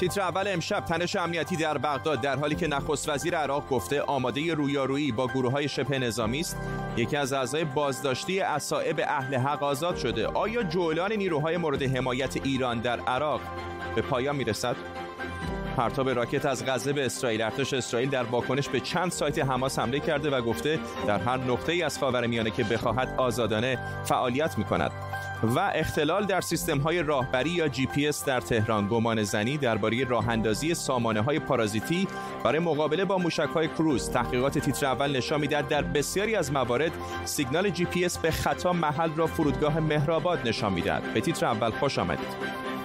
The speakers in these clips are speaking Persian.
تیتر اول امشب تنش امنیتی در بغداد در حالی که نخست وزیر عراق گفته آماده رویارویی با گروه های شبه نظامی است. یکی از اعضای بازداشتی اصائب اهل حق آزاد شده. آیا جولان نیروهای مورد حمایت ایران در عراق به پایان می‌رسد؟ پرتاب راکت از غزه به اسرائیل. ارتش اسرائیل در واکنش به چند سایت حماس حمله کرده و گفته در هر نقطه ای از خاورمیانه که بخواهد آزادانه فعالیت می کند و اختلال در سیستم های راهبری یا جی پی اس در تهران. گمانه زنی درباره راه اندازی سامانه های پارازیتی برای مقابله با موشک های کروز. تحقیقات تیتر اول نشان می‌دهد در بسیاری از موارد سیگنال جی پی اس به خطا محل را فرودگاه مهرآباد نشان می‌دهد. به تیتر اول خوش آمدید.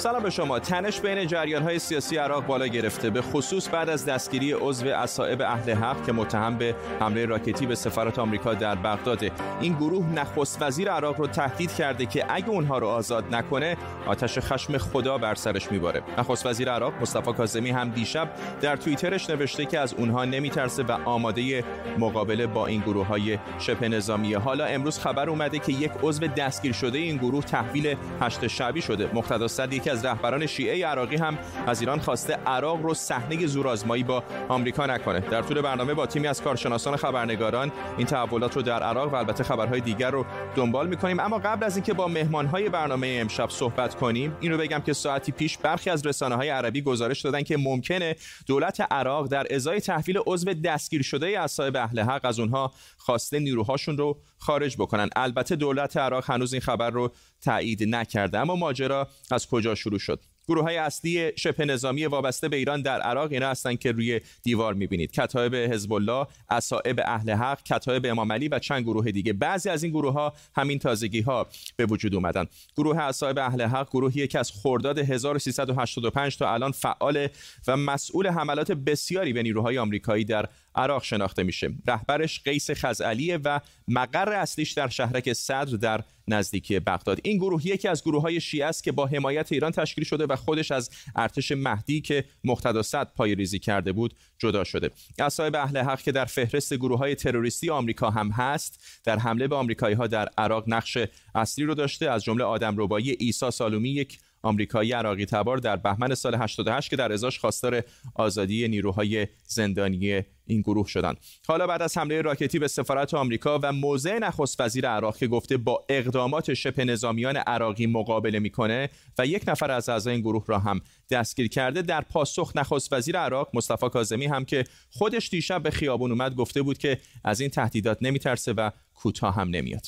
سلام به شما. تنش بین جریان های سیاسی عراق بالا گرفته به خصوص بعد از دستگیری عضو اصائب اهل حق که متهم به حمله راکتی به سفارت آمریکا در بغداد این گروه نخست وزیر عراق رو تهدید کرده که اگه اونها رو آزاد نکنه آتش خشم خدا بر سرش میباره. نخست وزیر عراق مصطفی کاظمی هم دیشب در توییترش نوشته که از اونها نمیترسه و آماده مقابله با این گروه های شبه نظامیه. حالا امروز خبر اومده که یک عضو دستگیر شده این گروه تحویل هشت شعبی شده. مقتدا از رهبران شیعه عراقی هم از ایران خواسته عراق رو صحنه زورآزمایی با آمریکا نکنه. در طول برنامه با تیمی از کارشناسان خبرنگاران این تحولات رو در عراق و البته خبرهای دیگر رو دنبال می‌کنیم. اما قبل از اینکه با مهمانهای برنامه امشب صحبت کنیم این رو بگم که ساعتی پیش برخی از رسانه های عربی گزارش دادن که ممکنه دولت عراق در ازای تحویل عضو دستگیر شده اصحاب اهل حق از اونها خواسته نیروهاشون رو خارج بکنن. البته دولت عراق هنوز این خبر رو تایید نکرده اما ماجرا از کجا شروع شد؟ گروه های اصلی شبه نظامی وابسته به ایران در عراق اینا هستند که روی دیوار می‌بینید. کتایب حزب الله اصائب اهل حق کتایب امام علی و چند گروه دیگه. بعضی از این گروه ها همین تازگی ها به وجود اومدن. گروه اصائب اهل حق گروهی که از خرداد 1385 تا الان فعال و مسئول حملات بسیاری به نیروهای آمریکایی در عراق شناخته میشه. رهبرش قیس خزعلیه و مقر اصلیش در شهرک صدر در نزدیکی بغداد. این گروه یکی از گروه های شیعه است که با حمایت ایران تشکیل شده و خودش از ارتش مهدی که مقتدا صد پای ریزی کرده بود جدا شده. اصحاب اهل حق که در فهرست گروه های تروریستی آمریکا هم هست در حمله به آمریکایی ها در عراق نقش اصلی رو داشته. از جمله آدم ربایی عیسی سالومی یک آمریکایی عراقی تبار در بهمن سال 88 که در ازاش خواستار آزادی نیروهای زندانی این گروه شدند. حالا بعد از حمله راکتی به سفارت آمریکا و موضع نخست وزیر عراق که گفته با اقدامات شبه نظامیان عراقی مقابله می‌کنه و یک نفر از اعضای این گروه را هم دستگیر کرده در پاسخ نخست وزیر عراق مصطفی کاظمی هم که خودش دیشب به خیابون اومد گفته بود که از این تهدیدات نمیترسه و کوتاه هم نمیاد.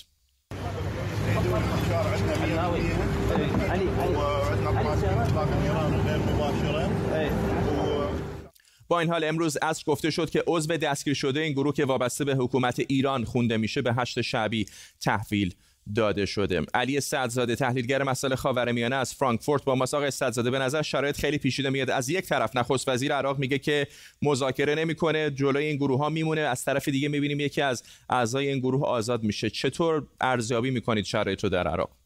با این حال امروز اصر گفته شد که عضو دستگیر شده این گروه که وابسته به حکومت ایران خونده میشه به هشت شعبی تحویل داده شده. علی صدزاده تحلیلگر مسائل خاورمیانه از فرانکفورت با ماساق صدزاده به نظر شرایط خیلی پیچیده میاد. از یک طرف نخست وزیر عراق میگه که مذاکره نمی‌کنه جلوی این گروه ها میمونه. از طرف دیگه می‌بینیم یکی از اعضای این گروه آزاد میشه. چطور ارزیابی می‌کنید شرایط رو در عراق؟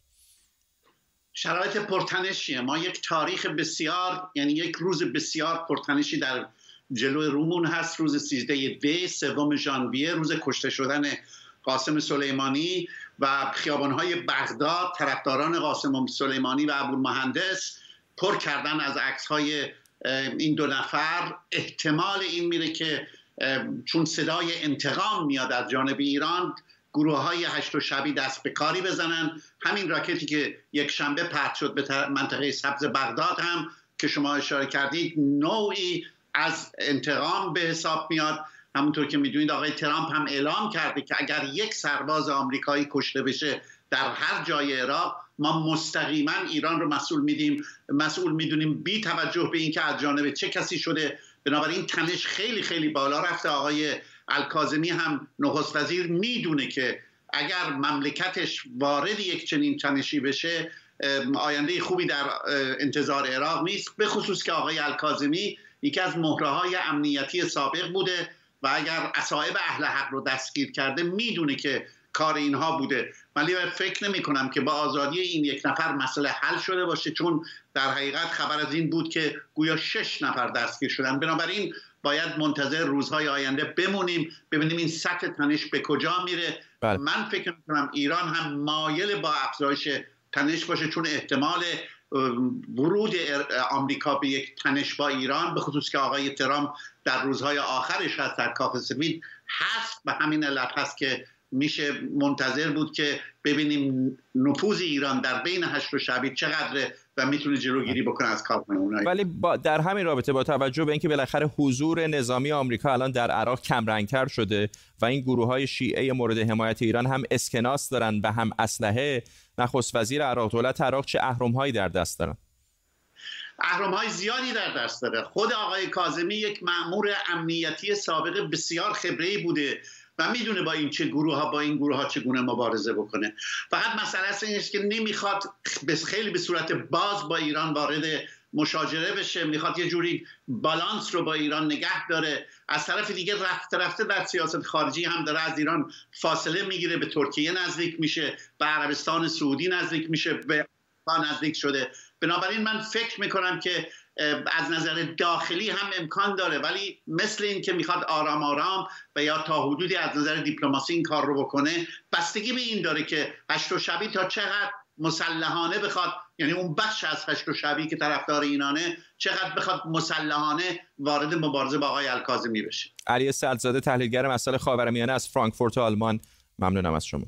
شرایط پرتنشیه. ما یک تاریخ بسیار یعنی یک روز بسیار پرتنشی در جلو رومون هست. روز 13 دی سوم ژانویه روز کشته شدن قاسم سلیمانی و خیابانهای بغداد طرفداران قاسم سلیمانی و ابو مهندس پر کردن از عکسهای این دو نفر. احتمال این میره که چون صدای انتقام میاد از جانب ایران گروه های هشت و شبی دست به کاری بزنن. همین راکتی که یک شنبه پرت شد به منطقه سبز بغداد هم که شما اشاره کردید نوعی از انتقام به حساب میاد. همونطور که می‌دونید آقای ترامپ هم اعلام کرده که اگر یک سرباز آمریکایی کشته بشه در هر جای عراق ما مستقیما ایران رو مسئول میدیم. مسئول می‌دونیم بی توجه به اینکه از جانب چه کسی شده. بنابراین تنش خیلی خیلی بالا رفته. آقای الکازمی هم نخست وزیر می‌دونه که اگر مملکتش وارد یک چنین تنشی بشه آینده خوبی در انتظار عراق نیست به خصوص که آقای الکازمی یکی از مهره های امنیتی سابق بوده و اگر اصائب اهل حق رو دستگیر کرده می‌دونه که کار اینها بوده. ولی فکر نمی کنم که با آزادی این یک نفر مسئله حل شده باشه چون در حقیقت خبر از این بود که گویا شش نفر دستگیر شدن. بنابراین باید منتظر روزهای آینده بمونیم ببینیم این سطح تنش به کجا میره بله. من فکر کنم ایران هم مایل با افزایش تنش باشه چون احتمال ورود آمریکا به یک تنش با ایران به خصوص که آقای ترامپ در روزهای آخرش هست در کاخ سفید هست به همین علت هست که میشه منتظر بود که ببینیم نفوذ ایران در بین هشت و شبید چقدره و می‌تونه جلوگیری بکنه از کار ولی با در همین رابطه با توجه به اینکه بالاخره حضور نظامی آمریکا الان در عراق کمرنگتر شده و این گروه های شیعه مورد حمایت ایران هم اسکناس دارن و هم اسلحه نخست وزیر عراق دولت عراق چه اهرم هایی در دست دارن؟ اهرم های زیادی در دست داره. خود آقای کاظمی یک مأمور امنیتی سابق بسیار خبره بوده و می‌دونه با این چه گروه ها با این گروه ها چگونه مبارزه بکنه. فقط مسئله است که نمی‌خواد خیلی به صورت باز با ایران وارد مشاجره بشه. می‌خواد یه جوری بالانس رو با ایران نگه داره. از طرف دیگه رفته رفته در سیاست خارجی هم داره از ایران فاصله می‌گیره. به ترکیه نزدیک میشه به عربستان سعودی نزدیک میشه به نزدیک شده. بنابراین من فکر می‌کنم که از نظر داخلی هم امکان داره ولی مثل این که می‌خواد آرام آرام و یا تا حدودی از نظر دیپلماسی این کار رو بکنه بستگی به این داره که هشت و شبی تا چقدر مسلحانه بخواد یعنی اون بخش از هشت و شبی که طرفدار اینانه چقدر بخواد مسلحانه وارد مبارزه با آقای الکاظمی بشه. علی سعدزاده تحلیلگر مسائل خاورمیانه از فرانکفورت آلمان. ممنونم از شما.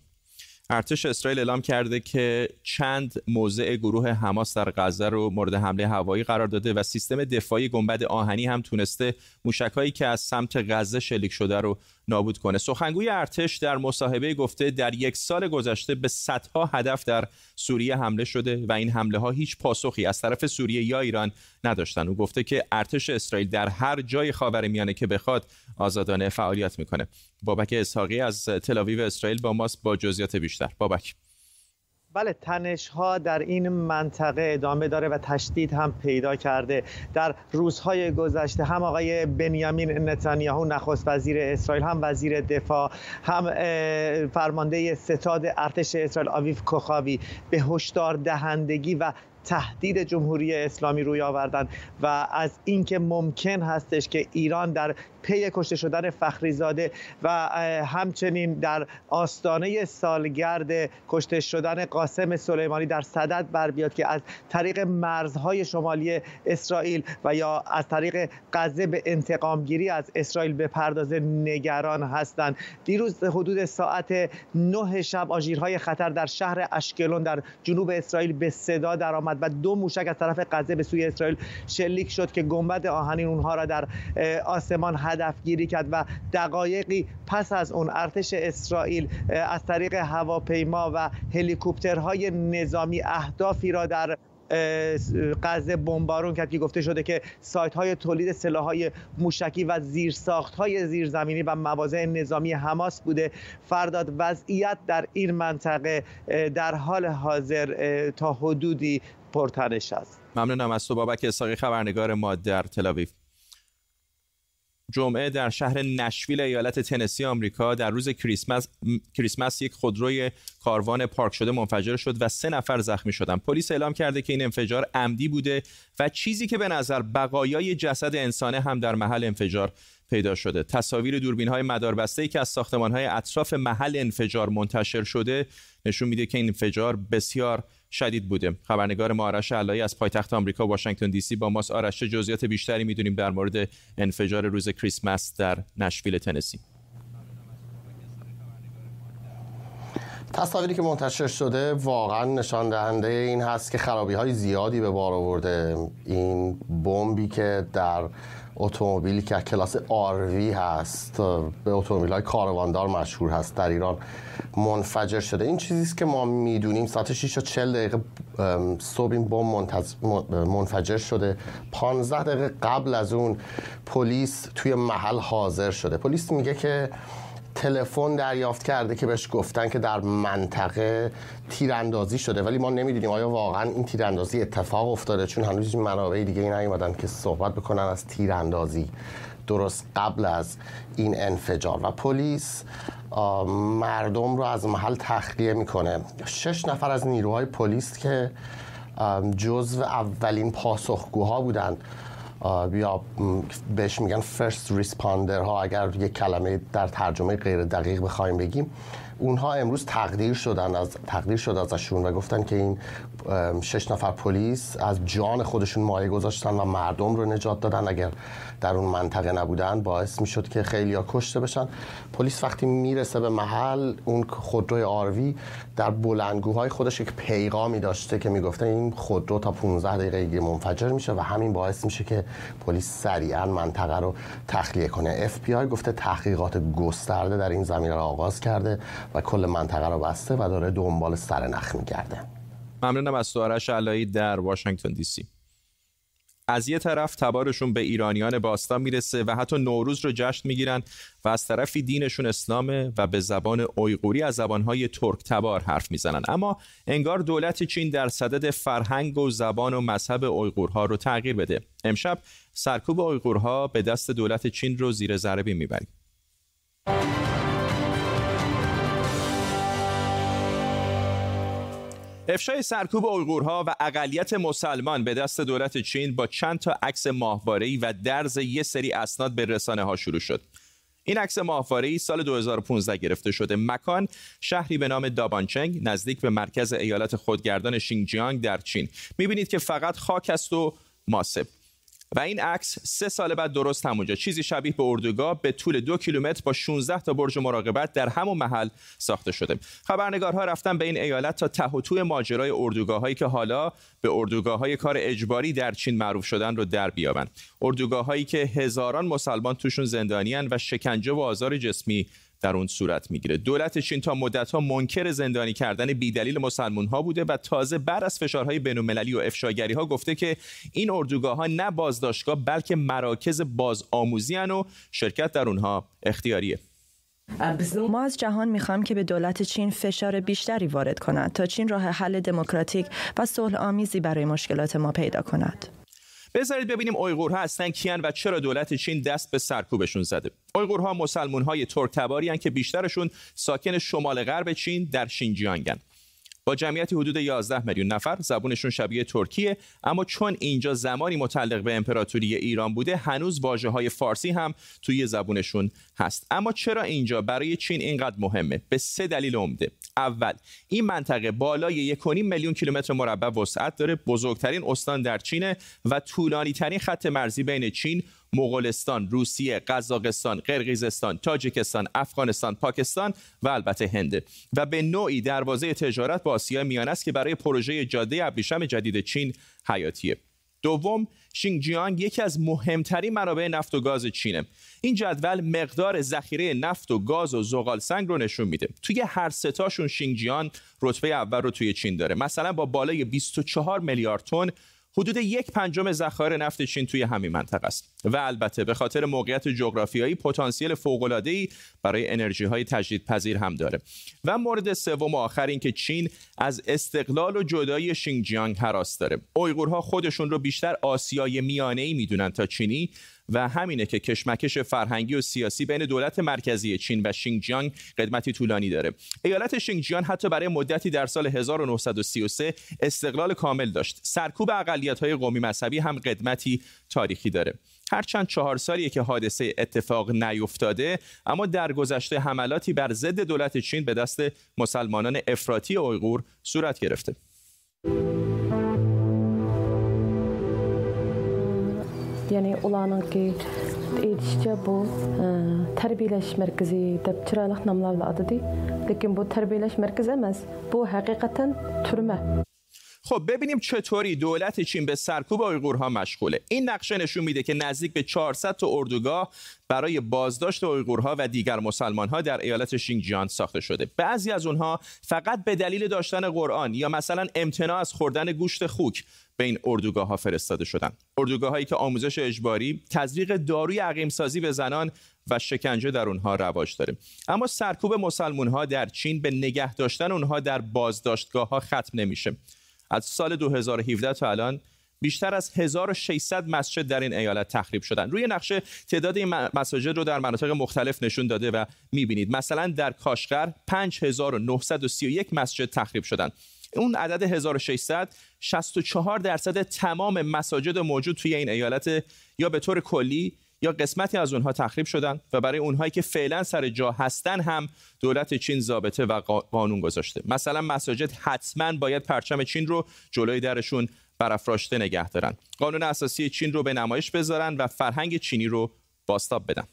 ارتش اسرائیل اعلام کرده که چند موضع گروه حماس در غزه رو مورد حمله هوایی قرار داده و سیستم دفاعی گنبد آهنی هم تونسته موشکهایی که از سمت غزه شلیک شده رو نابود کنه. سخنگوی ارتش در مصاحبه گفته در یک سال گذشته به صدها هدف در سوریه حمله شده و این حمله ها هیچ پاسخی از طرف سوریه یا ایران نداشتن. او گفته که ارتش اسرائیل در هر جای خاورمیانه که بخواد آزادانه فعالیت می‌کنه. بابک اسحاقی از تل اسرائیل با ماست با جزئیات بیشتر. بابک. بله تنش ها در این منطقه ادامه داره و تشدید هم پیدا کرده. در روزهای گذشته هم آقای بنیامین نتانیاهو نخست وزیر اسرائیل هم وزیر دفاع هم فرمانده ستاد ارتش اسرائیل آویف کوخاوی به هشدار دهندگی و تهدید جمهوری اسلامی روی آوردن و از اینکه ممکن هستش که ایران در پی کشته شدن فخریزاده و همچنین در آستانه سالگرد کشته شدن قاسم سلیمانی در صدد بر بیاد که از طریق مرزهای شمالی اسرائیل و یا از طریق غزه به انتقام گیری از اسرائیل به پردازه نگران هستند. دیروز حدود ساعت نه شب آژیرهای خطر در شهر اشکلون در جنوب اسرائیل به صدا درآمد و دو موشک از طرف غزه به سوی اسرائیل شلیک شد که گنبد آهنین اونها را در آسمان هدفگیری کرد و دقایقی پس از اون ارتش اسرائیل از طریق هواپیما و هلیکوپترهای نظامی اهدافی را در غزه بمبارون کرد که گفته شده که سایت های تولید سلاح های موشکی و زیرساخت های زیرزمینی و مواضع نظامی حماس بوده. فرداد وضعیت در این منطقه در حال حاضر تا حدودی پرتنش است. ممنونم از تو بابک اساقی خبرنگار ما در تلاویف جمعه در شهر نشویل ایالت تنسی آمریکا در روز کریسمس کریسمس یک خودروی کاروان پارک شده منفجر شد و سه نفر زخمی شدند. پلیس اعلام کرده که این انفجار عمدی بوده و چیزی که به نظر بقایای جسد انسانه هم در محل انفجار پیدا شده. تصاویر دوربین های مداربسته ای که از ساختمان های اطراف محل انفجار منتشر شده نشون میده که این انفجار بسیار شدید بوده. خبرنگار ما آرش علایی از پایتخت آمریکا واشنگتن دی سی با ماست. آرش جزئیات بیشتری می‌دونیم در مورد انفجار روز کریسمس در نشویل تنسی؟ تصاویری که منتشر شده واقعا نشان دهنده این هست که خرابی های زیادی به بار آورده. این بمبی که در اتومبیلی که کلاس آروی هست به اتومبیل های کارواندار مشهور هست در ایران منفجر شده. این چیزی است که ما می‌دونیم ساعت 6 و 40 دقیقه صبح این بمب منفجر شده. 15 دقیقه قبل از اون پلیس توی محل حاضر شده. پلیس میگه که تلفن دریافت کرده که بهش گفتن که در منطقه تیراندازی شده. ولی ما نمی‌دونیم آیا واقعا این تیراندازی اتفاق افتاده چون هنوز منابع دیگه ای نیومدن که صحبت بکنن از تیراندازی درست قبل از این انفجار. و پلیس مردم رو از محل تخلیه می‌کنه. شش نفر از نیروهای پلیس که جزو اولین پاسخگوها بودن یا بهش میگن فرست ریسپاندر ها اگر یک کلمه در ترجمه غیر دقیق بخوایم بگیم. اونها امروز تقدیر شدن از تقدیر شد ازشون و گفتن که این شش نفر پلیس از جان خودشون مایه گذاشتن و مردم رو نجات دادن. اگر در اون منطقه نبودن باعث می‌شد که خیلی ها کشته بشن. پلیس وقتی می‌رسه به محل اون خودروی آروی در بلندگوهای خودش یک پیغامی داشته که می‌گفته این خودرو تا 15 دقیقه منفجر میشه و همین باعث میشه که پلیس سریعا منطقه رو تخلیه کنه. اف بی آی گفته تحقیقات گسترده در این زمینه را آغاز کرده و کل منطقه رو بسته و داره دنبال سرنخ میگرده. ممنونم از سوارش علایی در واشنگتن دی سی. از یه طرف تبارشون به ایرانیان باستان می‌رسه و حتی نوروز رو جشن می‌گیرن و از طرفی دینشون اسلامه و به زبان اویغوری از زبانهای ترک تبار حرف می‌زنن. اما انگار دولت چین در صدد فرهنگ و زبان و مذهب اویغورها رو تغییر بده. امشب سرکوب اویغورها به دست دولت چین رو زیر ضربی می‌بریم. افشای سرکوب اویغورها و اقلیت مسلمان به دست دولت چین با چند تا عکس ماهواره‌ای و درز یه سری اسناد به رسانه ها شروع شد. این عکس ماهواره‌ای سال 2015 گرفته شده. مکان شهری به نام دابانچنگ نزدیک به مرکز ایالت خودگردان شینجیانگ در چین. می‌بینید که فقط خاک است و ماسب. و این عکس سه سال بعد درست همونجا. چیزی شبیه به اردوگاه به طول دو کیلومتر با 16 تا برج مراقبت در همون محل ساخته شده. خبرنگارها رفتن به این ایالت تا ته و توی ماجرای اردوگاه هایی که حالا به اردوگاه های کار اجباری در چین معروف شدن رو در بیابن اردوگاه هایی که هزاران مسلمان توشون زندانیان و شکنجه و آزار جسمی در اون صورت می‌گیره دولت چین تا مدت ها منکر زندانی کردن بیدلیل مسلمون ها بوده و تازه بعد از فشارهای بین‌المللی و افشاگری ها گفته که این اردوگاه ها نه بازداشتگاه بلکه مراکز بازآموزی و شرکت در اونها اختیاریه ما از جهان می‌خوایم که به دولت چین فشار بیشتری وارد کند تا چین راه حل دموکراتیک و صلح آمیزی برای مشکلات ما پیدا کند. بذارید ببینیم اویغورها هستن کیان و چرا دولت چین دست به سرکوبشون زده. اویغورها مسلمون های ترک که بیشترشون ساکن شمال غرب چین در شینجیانگن. با جمعیت حدود 11 میلیون نفر زبونشون شبیه ترکیه اما چون اینجا زمانی متعلق به امپراتوری ایران بوده هنوز واژه های فارسی هم توی زبونشون هست. اما چرا اینجا؟ برای چین اینقدر مهمه. به سه دلیل عمده. اول این منطقه بالای 1.5 میلیون کیلومتر مربع وسعت داره بزرگترین استان در چینه و طولانی ترین خط مرزی بین چین مغولستان، روسیه، قزاقستان، قرقیزستان، تاجیکستان، افغانستان، پاکستان و البته هند. و به نوعی دروازه تجارت با آسیا میانه است که برای پروژه جاده ابریشم جدید چین حیاتیه. دوم شینجیانگ یکی از مهمترین منابع نفت و گاز چینه. این جدول مقدار ذخیره نفت و گاز و زغال سنگ رو نشون میده. توی هر ستاشون شینجیان رتبه اول رو توی چین داره. مثلا با بالای 24 میلیارد تن حدود یک پنجم ذخایر نفت چین توی همین منطقه است. و البته به خاطر موقعیت جغرافیایی پتانسیل ای برای انرژی های تجدیدپذیر هم داره. و مورد سوم و آخر این که چین از استقلال و جدایی شینجیانگ حراس داره. اویغورها خودشون رو بیشتر آسیای میانه ای می‌دونن تا چینی و همینه که کشمکش فرهنگی و سیاسی بین دولت مرکزی چین و شینجیانگ قدمتی طولانی داره. ایالت شینجیان حتی برای مدتی در سال 1933 استقلال کامل داشت. سرکوب های قومی مذهبی هم قدمتی تاریخی داره. هرچند چهار سالیه که حادثه اتفاق نیفتاده اما در گذشته حملاتی بر ضد دولت چین به دست مسلمانان افراطی اویغور صورت گرفته. Yəni onların ki, edişcə bu ə, tərbiyələş mərkəzi deyə çiraylıq namlarla adıdır. Lakin bu tərbiyələş mərkəzi emas. Bu həqiqətən türmə. خب ببینیم چطوری دولت چین به سرکوب اویغورها مشغوله. این نقشه نشون میده که نزدیک به 400 تا اردوگاه برای بازداشت اویغورها و دیگر مسلمانها در ایالت شینجیان ساخته شده. بعضی از اونها فقط به دلیل داشتن قرآن یا مثلا امتناع از خوردن گوشت خوک به این اردوگاه ها فرستاده شدن. اردوگاه هایی که آموزش اجباری تزریق داروی عقیم سازی به زنان و شکنجه در اونها رواج داره. اما سرکوب مسلمون ها در چین به نگه داشتن اونها در بازداشتگاه ها ختم نمیشه. از سال 2017 تا الان بیشتر از 1600 مسجد در این ایالت تخریب شدن. روی نقشه تعداد این مساجد رو در مناطق مختلف نشون داده و می‌بینید. مثلا در کاشغر 5931 مسجد تخریب شدن. اون عدد 1600 64 درصد تمام مساجد موجود توی این ایالت یا به طور کلی یا قسمتی از اونها تخریب شدن و برای اونهایی که فعلا سر جا هستن هم دولت چین ضابطه و قانون گذاشته. مثلا مساجد حتما باید پرچم چین رو جلوی درشون برافراشته نگه دارن. قانون اساسی چین رو به نمایش بذارن و فرهنگ چینی رو باستاب بدن.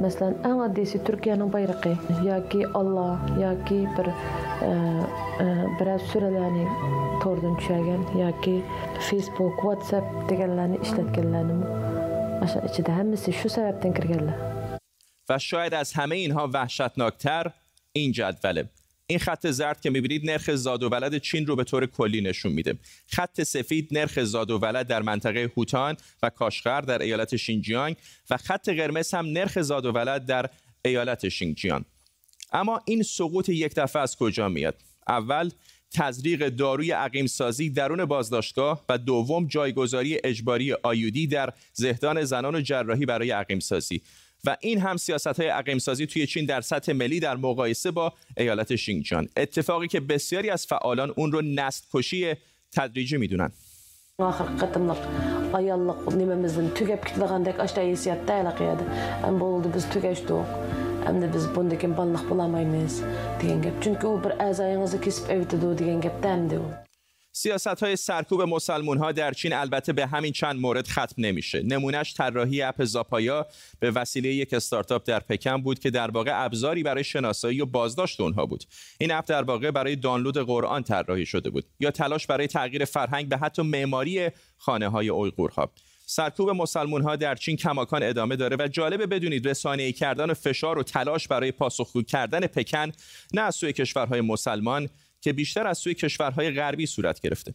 مثلا انا ديسي تركيا بايرقي ياكي الله ياكي بر برا سورلاني توردن تشاغن ياكي فيسبوك واتساب تگلاني اشلتگلانم kirgelle و شاید از همه اینها وحشتناکتر این جدوله این خط زرد که می‌بینید نرخ زاد و ولد چین رو به طور کلی نشون میده. خط سفید نرخ زاد و ولد در منطقه هوتان و کاشغر در ایالت شینجیانگ و خط قرمز هم نرخ زاد و ولد در ایالت شینجیان اما این سقوط یک دفعه از کجا میاد؟ اول تزریق داروی عقیم سازی درون بازداشتگاه و دوم جایگذاری اجباری آیودی در زهدان زنان و جراحی برای عقیم سازی و این هم سیاست های عقیم سازی توی چین در سطح ملی در مقایسه با ایالت شینجان. اتفاقی که بسیاری از فعالان اون رو نسل کشی تدریجی می‌دونن. آخر biz tügeşdik. Hem de biz bundakin ballık bulamayız diyen gep. Çünkü o bir azayınızı kesip evde diyen gep demdi o. سیاست های سرکوب مسلمون ها در چین البته به همین چند مورد ختم نمیشه نمونهش طراحی اپ زاپایا به وسیله یک استارتاپ در پکن بود که در واقع ابزاری برای شناسایی و بازداشت اونها بود این اپ در واقع برای دانلود قرآن طراحی شده بود یا تلاش برای تغییر فرهنگ به حتی معماری خانه های اویغورها سرکوب مسلمون ها در چین کماکان ادامه داره و جالبه بدونید رسانه کردن و فشار و تلاش برای پاسخگو کردن پکن نه از سوی کشورهای مسلمان که بیشتر از سوی کشورهای غربی صورت گرفته.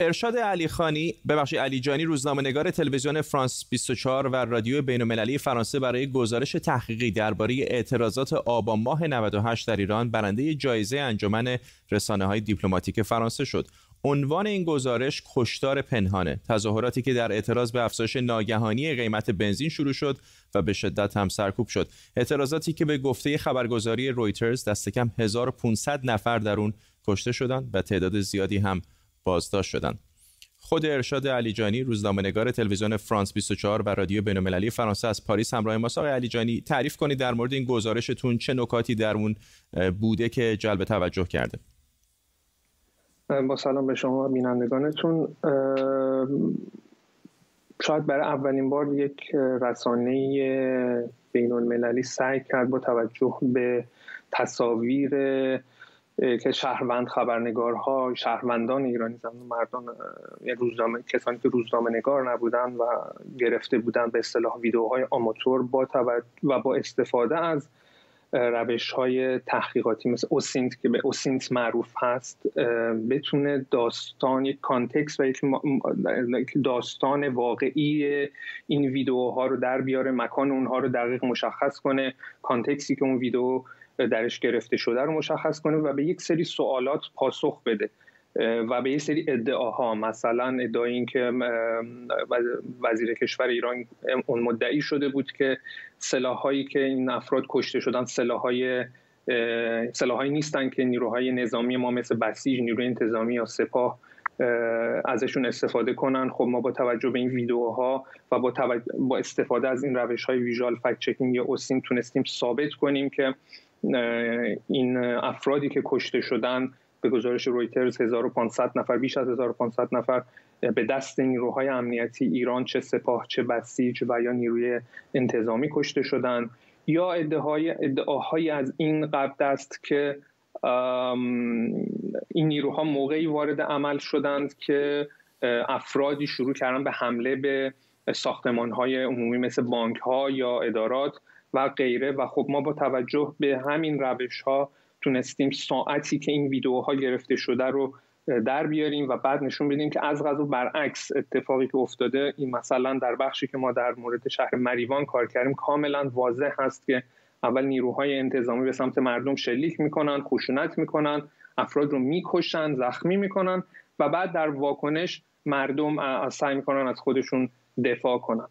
ارشاد علی خانی ببخشید علی جانی روزنامه‌نگار تلویزیون فرانس 24 و رادیو بین‌المللی فرانسه برای گزارش تحقیقی درباره اعتراضات آبان ماه 98 در ایران برنده جایزه انجمن رسانه‌های دیپلماتیک فرانسه شد. عنوان این گزارش کشتار پنهانه تظاهراتی که در اعتراض به افزایش ناگهانی قیمت بنزین شروع شد و به شدت هم سرکوب شد اعتراضاتی که به گفته خبرگزاری رویترز دست کم 1500 نفر در اون کشته شدند و تعداد زیادی هم بازداشت شدند خود ارشاد علیجانی روزنامه‌نگار تلویزیون فرانس 24 و رادیو بین‌المللی فرانسه از پاریس همراه ماست. آقای علیجانی تعریف کنید در مورد این گزارشتون چه نکاتی در اون بوده که جلب توجه کرده؟ با سلام به شما بینندگانتون. شاید برای اولین بار یک رسانه بین المللی سعی کرد با توجه به تصاویر که شهروند خبرنگارها شهروندان ایرانی زمان مردان روزنامه کسانی که روزنامه نگار نبودن و گرفته بودن به اصطلاح ویدیوهای آماتور با و با استفاده از روش های تحقیقاتی مثل OSINT که به OSINT معروف هست بتونه داستان یک context و یک داستان واقعی این ویدیوها رو در بیاره مکان اونها رو دقیق مشخص کنه کانتکسی که اون ویدیو درش گرفته شده رو مشخص کنه و به یک سری سوالات پاسخ بده. و به یه سری ادعاها مثلا ادعای این که وزیر کشور ایران اون مدعی شده بود که سلاحهایی که این افراد کشته شدن سلاحهای سلاحهایی نیستن که نیروهای نظامی ما مثل بسیج نیروی انتظامی یا سپاه ازشون استفاده کنن. خب ما با توجه به این ویدیوها و با, با استفاده از این روش های ویژوال فکت چکینگ یا اوسین تونستیم ثابت کنیم که این افرادی که کشته شدن به گزارش رویترز 1500 نفر بیش از 1500 نفر به دست نیروهای امنیتی ایران چه سپاه چه بسیج و یا نیروی انتظامی کشته شدن یا ادعاهای ادعاهایی از این قبل است که این نیروها موقعی وارد عمل شدند که افرادی شروع کردن به حمله به ساختمان های عمومی مثل بانک ها یا ادارات و غیره. و خب ما با توجه به همین روش ها تونستیم ساعتی که این ویدیوها گرفته شده رو در بیاریم و بعد نشون بدیم که از غذا برعکس اتفاقی که افتاده این مثلا در بخشی که ما در مورد شهر مریوان کار کردیم کاملا واضح هست که اول نیروهای انتظامی به سمت مردم شلیک می‌کنن خشونت می‌کنن افراد رو می‌کشن زخمی می‌کنن و بعد در واکنش مردم سعی می‌کنن از خودشون دفاع کنن.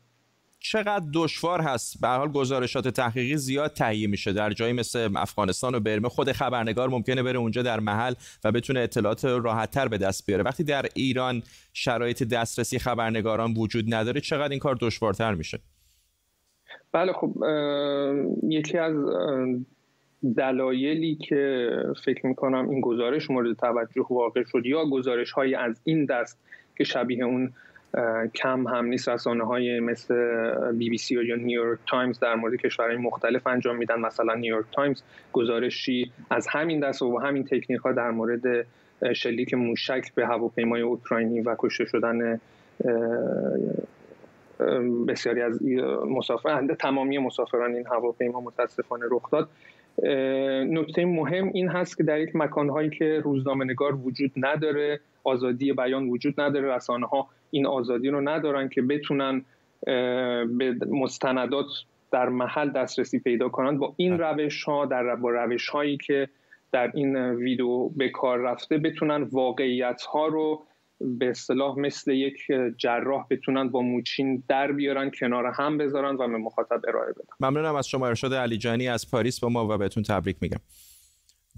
چقدر دشوار هست؟ به حال گزارشات تحقیقی زیاد تهیه میشه. در جایی مثل افغانستان و برمه خود خبرنگار ممکنه بره اونجا در محل و بتونه اطلاعات راحتتر به دست بیاره. وقتی در ایران شرایط دسترسی خبرنگاران وجود نداره چقدر این کار دشوارتر میشه؟ بله خب یکی از دلایلی که فکر می‌کنم این گزارش مورد توجه واقع شد یا گزارش های از این دست که شبیه اون کم هم نیست. رسانه های مثل بی بی سی یا نیویورک تایمز در مورد کشورهای مختلف انجام میدن. مثلا نیویورک تایمز گزارشی از همین دست و همین تکنیک ها در مورد شلیک موشک به هواپیمای اوکراینی و کشته شدن بسیاری از مسافران تمامی مسافران این هواپیما متاسفانه رخ داد. نکته مهم این هست که در یک مکانهایی که روزنامه نگار وجود نداره آزادی بیان وجود نداره رسانه ها این آزادی رو ندارن که بتونن به مستندات در محل دسترسی پیدا کنند با این روش ها در با روش هایی که در این ویدیو به کار رفته بتونن واقعیت ها رو به اصطلاح مثل یک جراح بتونن با موچین در بیارن کنار هم بذارن و به مخاطب ارائه بدن. ممنونم از شما ارشاد علی جانی از پاریس با ما و بهتون تبریک میگم.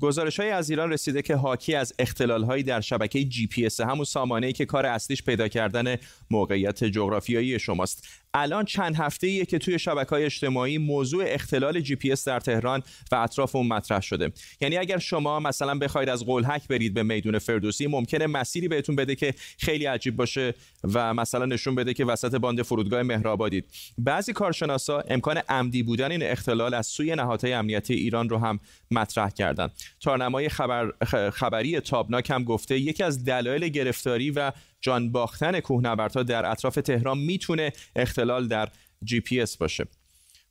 گزارش های از ایران رسیده که حاکی از اختلال هایی در شبکه جی پی اس همون سامانه که کار اصلیش پیدا کردن موقعیت جغرافیایی شماست. الان چند هفته ایه که توی شبکه های اجتماعی موضوع اختلال جی پی اس در تهران و اطراف اون مطرح شده. یعنی اگر شما مثلا بخواید از قلهک برید به میدون فردوسی ممکنه مسیری بهتون بده که خیلی عجیب باشه و مثلا نشون بده که وسط باند فرودگاه مهرآبادید. بعضی کارشناسا امکان عمدی بودن این اختلال از سوی نهادهای امنیتی ایران رو هم مطرح کردند تارنمای خبر خبری تابناک هم گفته یکی از دلایل گرفتاری و جان باختن کوهنوردها در اطراف تهران می‌تونه اختلال در جی پی اس باشه.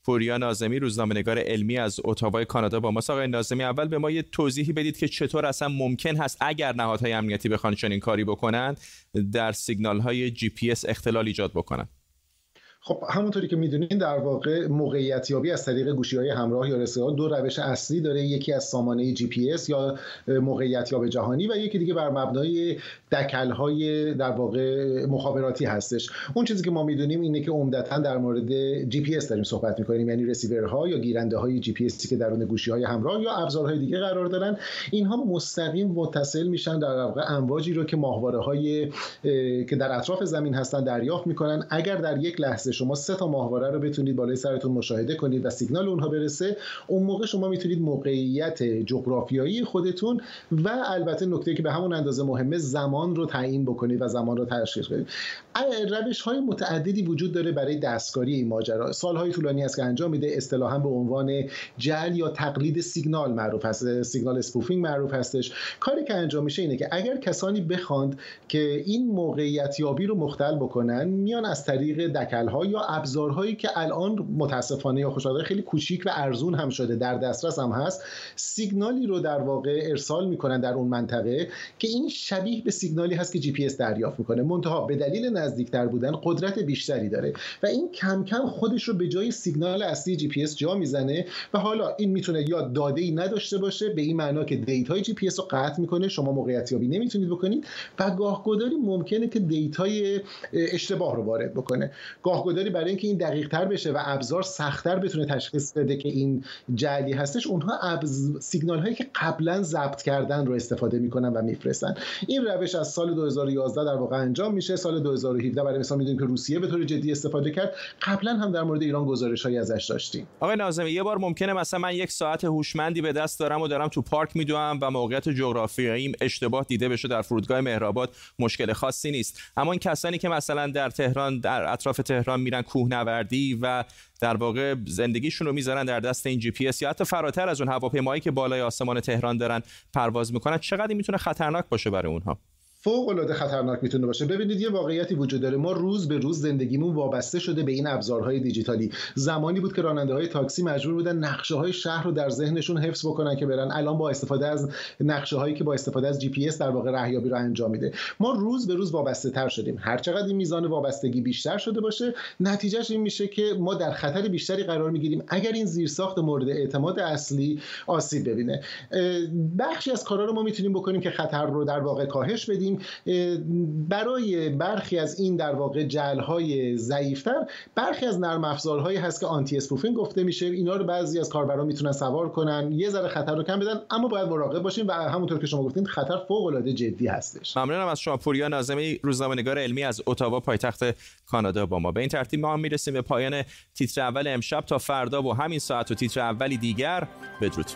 پوریا ناظمی روزنامه‌نگار علمی از اتاوای کانادا با ما. آقای ناظمی اول به ما یه توضیحی بدید که چطور اصلا ممکن هست اگر نهادهای امنیتی بخوان چنین کاری بکنند در سیگنال های جی پی اس اختلال ایجاد بکنند. خب همونطوری که می‌دونین در واقع موقعیت یابی از طریق گوشی های همراه یا رسیدار دو روش اصلی داره. یکی از سامانه جی پی اس یا موقعیت یاب جهانی و یکی دیگه بر مبنای دکل های در واقع مخابراتی هستش. اون چیزی که ما می‌دونیم اینه که عمدتا در مورد جی پی اس داریم صحبت می‌کنیم یعنی رسیورها یا گیرنده های جی پی اس که درون گوشی های همراه یا ابزارهای دیگه قرار دارن اینها مستقیم متصل میشن در واقع امواجی رو که ماهواره های که در اطراف زمین هستن دریافت می‌کنن. اگر در یک لحظه شما سه تا ماهواره رو بتونید بالای سرتون مشاهده کنید و سیگنال اونها برسه اون موقع شما می‌تونید موقعیت جغرافیایی خودتون و البته نکته که به همون اندازه مهمه زمان رو تعیین بکنید و زمان رو تشخیص بدید. روش های متعددی وجود داره برای دستکاری این ماجرا. سالهای طولانی است که انجام میده اصطلاحا به عنوان جعل یا تقلید سیگنال معروف هست signal spoofing معروف هستش. کاری که انجام میشه اینه که اگر کسانی بخواند که این موقعیت یابی رو مختل بکنن میان از طریق دکل یا ابزارهایی که الان متاسفانه یا خوشبختانه خیلی کوچیک و ارزون هم شده در دسترس هم هست سیگنالی رو در واقع ارسال می‌کنن در اون منطقه که این شبیه به سیگنالی هست که جی پی اس دریافت می‌کنه. منتها به دلیل نزدیکتر بودن قدرت بیشتری داره و این کم کم خودش رو به جای سیگنال اصلی جی پی اس جا می‌زنه و حالا این می‌تونه یا داده ای نداشته باشه به این معنا که دیتای جی پی اس رو قطع می‌کنه شما موقعیت یابی نمی‌تونید بکنید و گاهگداری ممکنه که دیتای اشتباه رو وارد بکنه. گاهگداری داری برای اینکه این دقیق تر بشه و ابزار سختتر بتونه تشخیص بده که این جعلی هستش اونها ابز... سیگنال هایی که قبلا ضبط کردن رو استفاده می‌کنن و میفرستن. این روش از سال 2011 در واقع انجام میشه. سال 2017 برای مثال می‌دونیم که روسیه به طور جدی استفاده کرد. قبلا هم در مورد ایران گزارش هایی ازش داشتیم. آقای ناظمی یه بار ممکنه مثلا من یک ساعت هوشمندی به دست دارم و دارم تو پارک میدوام و موقعیت جغرافیاییم اشتباه دیده بشه در فرودگاه مهرآباد مشکل خاصی نیست. اما این کسانی که مثلا در تهران در اطراف تهران میرن کوهنوردی و در واقع زندگیشون رو می‌ذارن در دست این جی پی اس یا حتی فراتر از اون هواپیمایی که بالای آسمان تهران دارن پرواز می‌کنن. چقدر می‌تونه خطرناک باشه برای اونها؟ فوق العاده خطرناک می‌تونه باشه. ببینید یه واقعیتی وجود داره. ما روز به روز زندگیمون وابسته شده به این ابزارهای دیجیتالی. زمانی بود که راننده های تاکسی مجبور بودن نقشه های شهر رو در ذهنشون حفظ بکنن که برن. الان با استفاده از نقشه هایی که با استفاده از جی پی اس در واقع راهیابی رو انجام میده. ما روز به روز وابسته تر شدیم. هر چقدر این میزان وابستگی بیشتر شده باشه نتیجهش این میشه که ما در خطر بیشتری قرار می‌گیریم. اگر این زیرساخت مورد اعتماد اصلی آسیب ببینه. بخشی از کارا رو ما می‌تونیم بکنیم که خطر رو در واقع کاهش بدیم. برای برخی از این در واقع جعل‌های ضعیفتر برخی از نرم افزارهایی هست که anti-spoofing گفته میشه. اینا رو بعضی از کاربران می‌تونن سوار کنن یه ذره خطر رو کم بدن اما باید مراقب باشیم و همونطور که شما گفتین خطر فوق العاده جدی هستش. ممنونم از شما پوریا ناظمی روزنامه‌نگار علمی از اتاوا پایتخت کانادا با ما. به این ترتیب ما هم می‌رسیم به پایان تیتر اول امشب. تا فردا و همین ساعت و تیتر اولی دیگر بدرود.